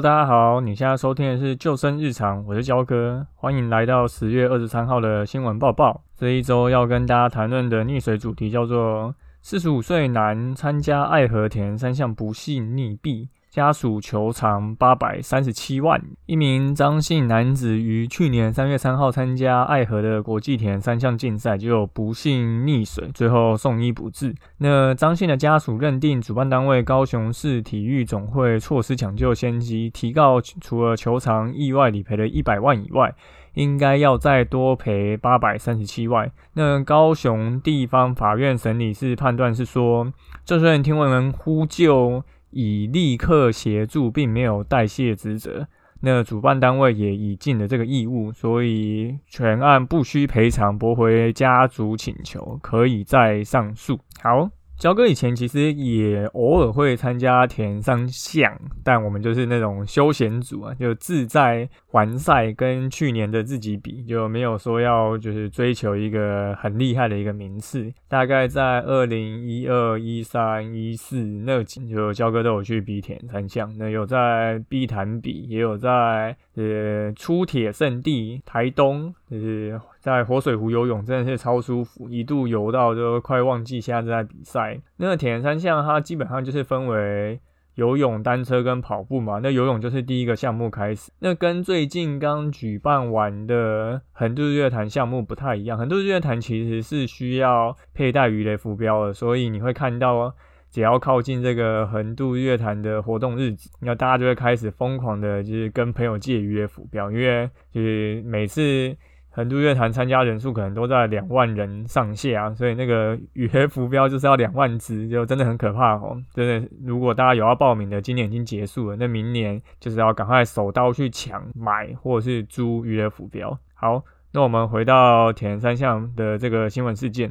大家好，你现在收听的是救生日常，我是焦哥，欢迎来到十月二十三号的新闻报报。这一周要跟大家谈论的溺水主题叫做四十五岁男参加爱和田三项不幸溺毙。家属求偿八百三十七万。一名张姓男子于去年三月三号参加爱河的国际田三项竞赛，就不幸溺水，最后送医不治。那张姓的家属认定主办单位高雄市体育总会错失抢救先机，提告除了求偿意外理赔的一百万以外，应该要再多赔八百三十七万。那高雄地方法院审理是判断是说，这虽然听闻呼救。已立刻协助，并没有代谢职责。那主办单位也已尽了这个义务，所以全案不需赔偿，驳回家族请求，可以再上诉。好。焦哥以前其实也偶尔会参加田三项，但我们就是那种休闲组啊，就自在环赛，跟去年的自己比，就没有说要就是追求一个很厉害的一个名次。大概在二零一二、一三、一四那几，就焦哥都有去比田三项，那有在碧潭比，也有在呃出铁圣地台东，就是。在活水湖游泳真的是超舒服，一度游到就快忘记现在正在比赛。那个铁人三项它基本上就是分为游泳、单车跟跑步嘛。那游泳就是第一个项目开始，那跟最近刚举办完的横渡日月潭项目不太一样。横渡日月潭其实是需要佩戴鱼雷浮标的，所以你会看到只要靠近这个横渡日月潭的活动日子，那大家就会开始疯狂的，就是跟朋友借鱼雷浮标，因为就是每次。很多乐团参加人数可能都在两万人上下啊，所以那个羽黑浮标就是要两万只，就真的很可怕哦。真的，如果大家有要报名的，今年已经结束了，那明年就是要赶快手刀去抢买或者是租羽黑浮标。好，那我们回到铁人三项的这个新闻事件。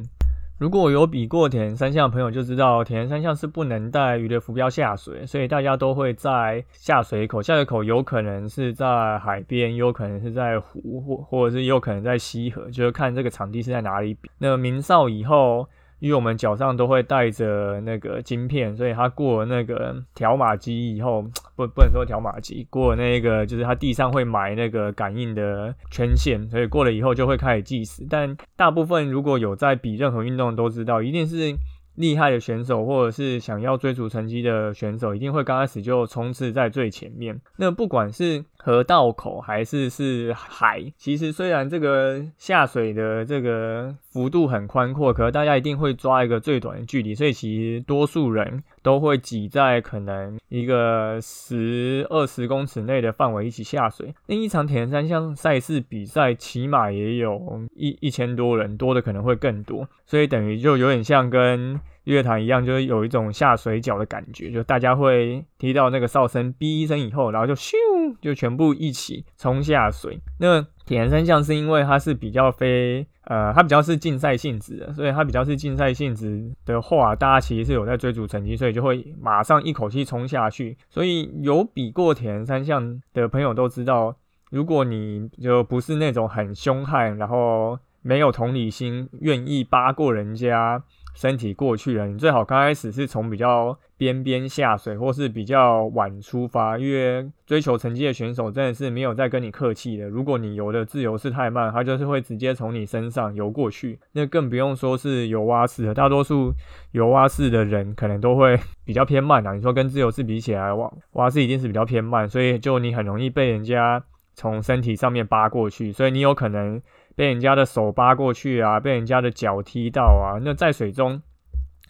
如果有比过田三项的朋友就知道，田三项是不能带鱼的浮标下水，所以大家都会在下水口。下水口有可能是在海边，有可能是在湖，或或者是有可能在溪河，就是看这个场地是在哪里比。那明少以后。因为我们脚上都会带着那个晶片，所以它过了那个条码机以后，不不能说条码机，过那个就是它地上会埋那个感应的圈线，所以过了以后就会开始计时。但大部分如果有在比任何运动都知道，一定是。厉害的选手，或者是想要追逐成绩的选手，一定会刚开始就冲刺在最前面。那不管是河道口还是是海，其实虽然这个下水的这个幅度很宽阔，可是大家一定会抓一个最短的距离，所以其实多数人都会挤在可能一个十二十公尺内的范围一起下水。那一场铁人三项赛事比赛，起码也有一一千多人，多的可能会更多，所以等于就有点像跟乐坛一样，就是有一种下水饺的感觉，就大家会听到那个哨声哔一声以后，然后就咻，就全部一起冲下水。那铁人三项是因为它是比较非呃，它比较是竞赛性质的，所以它比较是竞赛性质的话，大家其实是有在追逐成绩，所以就会马上一口气冲下去。所以有比过铁人三项的朋友都知道，如果你就不是那种很凶悍，然后没有同理心，愿意扒过人家。身体过去了，你最好刚开始是从比较边边下水，或是比较晚出发，因为追求成绩的选手真的是没有在跟你客气的。如果你游的自由式太慢，他就是会直接从你身上游过去。那更不用说是游蛙式的，大多数游蛙式的人可能都会 比较偏慢啊。你说跟自由式比起来，蛙蛙式一定是比较偏慢，所以就你很容易被人家从身体上面扒过去，所以你有可能。被人家的手扒过去啊，被人家的脚踢到啊，那在水中，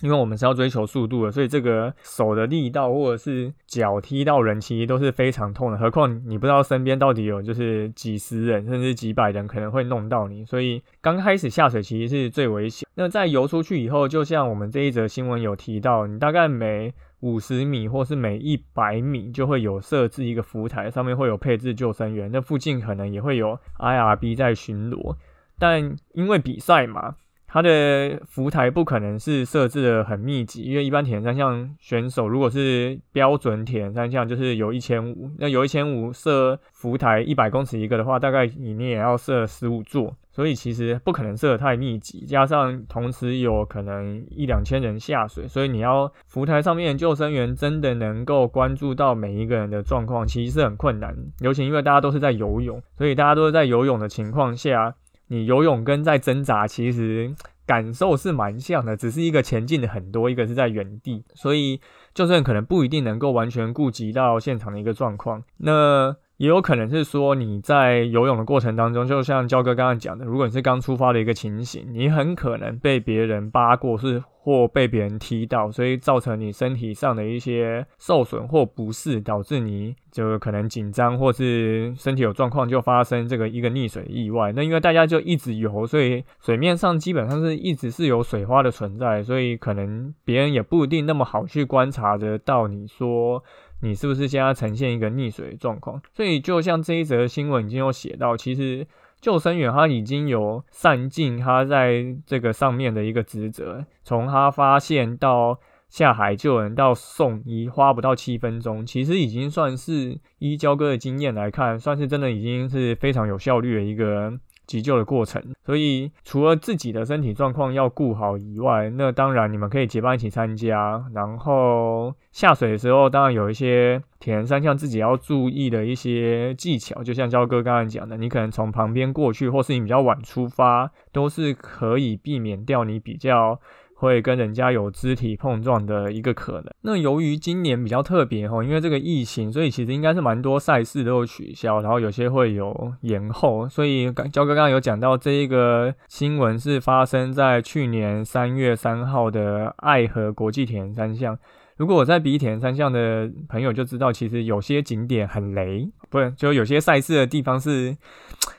因为我们是要追求速度的，所以这个手的力道或者是脚踢到人，其实都是非常痛的。何况你不知道身边到底有就是几十人甚至几百人可能会弄到你，所以刚开始下水其实是最危险。那在游出去以后，就像我们这一则新闻有提到，你大概每五十米或是每一百米就会有设置一个浮台，上面会有配置救生员，那附近可能也会有 IRB 在巡逻。但因为比赛嘛，它的浮台不可能是设置的很密集，因为一般铁人三项选手如果是标准铁人三项，就是有一千五，那有一千五设浮台一百公尺一个的话，大概你也要设十五座，所以其实不可能设的太密集，加上同时有可能一两千人下水，所以你要浮台上面救生员真的能够关注到每一个人的状况，其实是很困难，尤其因为大家都是在游泳，所以大家都是在游泳的情况下。你游泳跟在挣扎，其实感受是蛮像的，只是一个前进的很多，一个是在原地，所以就算可能不一定能够完全顾及到现场的一个状况，那也有可能是说你在游泳的过程当中，就像焦哥刚刚讲的，如果你是刚出发的一个情形，你很可能被别人扒过是。或被别人踢到，所以造成你身体上的一些受损或不适，导致你就可能紧张，或是身体有状况，就发生这个一个溺水意外。那因为大家就一直游，所以水面上基本上是一直是有水花的存在，所以可能别人也不一定那么好去观察得到你说你是不是现在呈现一个溺水状况。所以就像这一则新闻已经有写到，其实。救生员他已经有善尽他在这个上面的一个职责，从他发现到下海救人到送医，花不到七分钟，其实已经算是依交哥的经验来看，算是真的已经是非常有效率的一个。急救的过程，所以除了自己的身体状况要顾好以外，那当然你们可以结伴一起参加。然后下水的时候，当然有一些铁人三项自己要注意的一些技巧，就像焦哥刚才讲的，你可能从旁边过去，或是你比较晚出发，都是可以避免掉你比较。会跟人家有肢体碰撞的一个可能。那由于今年比较特别哈，因为这个疫情，所以其实应该是蛮多赛事都有取消，然后有些会有延后。所以焦哥刚刚有讲到这一个新闻是发生在去年三月三号的爱河国际铁人三项。如果我在比铁人三项的朋友就知道，其实有些景点很雷，不是就有些赛事的地方是。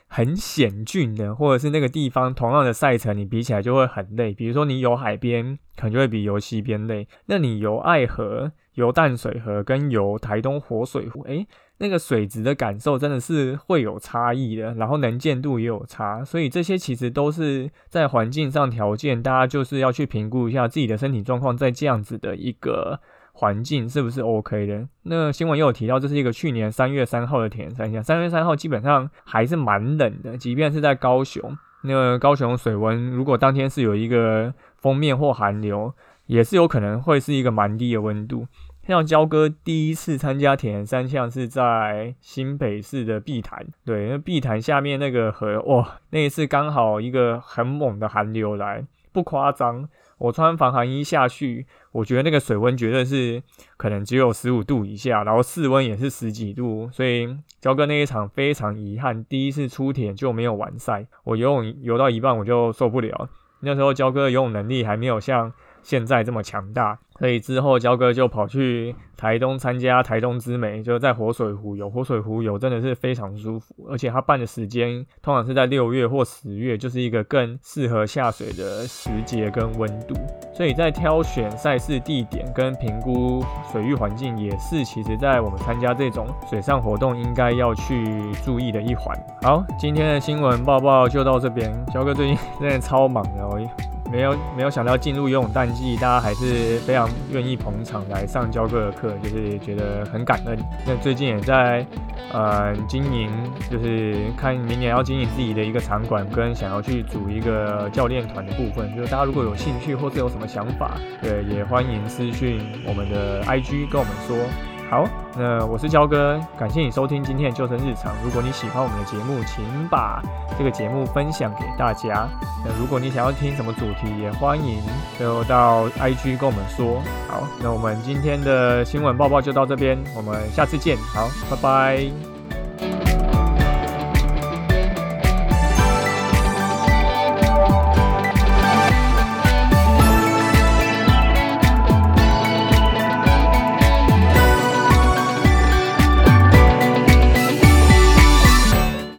很险峻的，或者是那个地方同样的赛程，你比起来就会很累。比如说你游海边，可能就会比游西边累。那你游爱河、游淡水河跟游台东活水湖，诶，那个水质的感受真的是会有差异的，然后能见度也有差。所以这些其实都是在环境上条件，大家就是要去评估一下自己的身体状况，在这样子的一个。环境是不是 OK 的？那新闻又有提到，这是一个去年三月三号的田三项。三月三号基本上还是蛮冷的，即便是在高雄，那高雄水温如果当天是有一个封面或寒流，也是有可能会是一个蛮低的温度。像焦哥第一次参加田三项是在新北市的碧潭，对，那碧潭下面那个河，哇，那一次刚好一个很猛的寒流来，不夸张。我穿防寒衣下去，我觉得那个水温绝对是可能只有十五度以下，然后室温也是十几度，所以焦哥那一场非常遗憾，第一次出田就没有完赛。我游泳游到一半我就受不了，那时候焦哥游泳能力还没有像现在这么强大。所以之后，焦哥就跑去台东参加台东之美，就在活水湖游。活水湖游真的是非常舒服，而且他办的时间通常是在六月或十月，就是一个更适合下水的时节跟温度。所以在挑选赛事地点跟评估水域环境，也是其实在我们参加这种水上活动应该要去注意的一环。好，今天的新闻报报就到这边。焦哥最近真的超忙的，我。没有没有想到进入游泳淡季，大家还是非常愿意捧场来上教课的课，就是觉得很感恩。那最近也在呃经营，就是看明年要经营自己的一个场馆，跟想要去组一个教练团的部分。就是大家如果有兴趣或是有什么想法，对，也欢迎私讯我们的 IG 跟我们说。好，那我是焦哥，感谢你收听今天的救生日常。如果你喜欢我们的节目，请把这个节目分享给大家。那如果你想要听什么主题，也欢迎就到 IG 跟我们说。好，那我们今天的新闻报报就到这边，我们下次见。好，拜拜。